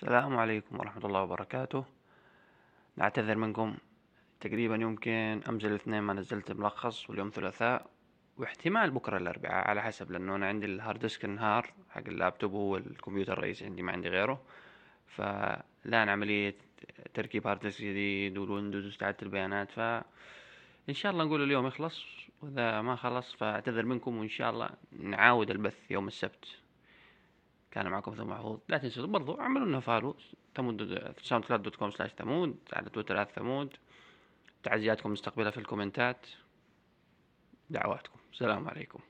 السلام عليكم ورحمة الله وبركاته. نعتذر منكم. تقريبا يمكن أمس الاثنين ما نزلت ملخص واليوم ثلاثاء واحتمال بكرة الأربعاء على حسب لأنه أنا عندي ال hard disk انهار حق اللابتوب هو الكمبيوتر الرئيسي عندي ما عندي غيره. فالآن عملية تركيب hard disk جديد والويندوز واستعادة البيانات ف إن شاء الله نقول اليوم يخلص وإذا ما خلص فأعتذر منكم وإن شاء الله نعاود البث يوم السبت. كان معكم ثم محفوظ. لا تنسوا برضو اعملوا لنا follow ثمود SoundCloud dot com slash ثمود على تويتر ثمود. تعزياتكم مستقبلة في الكومنتات. دعواتكم. السلام عليكم.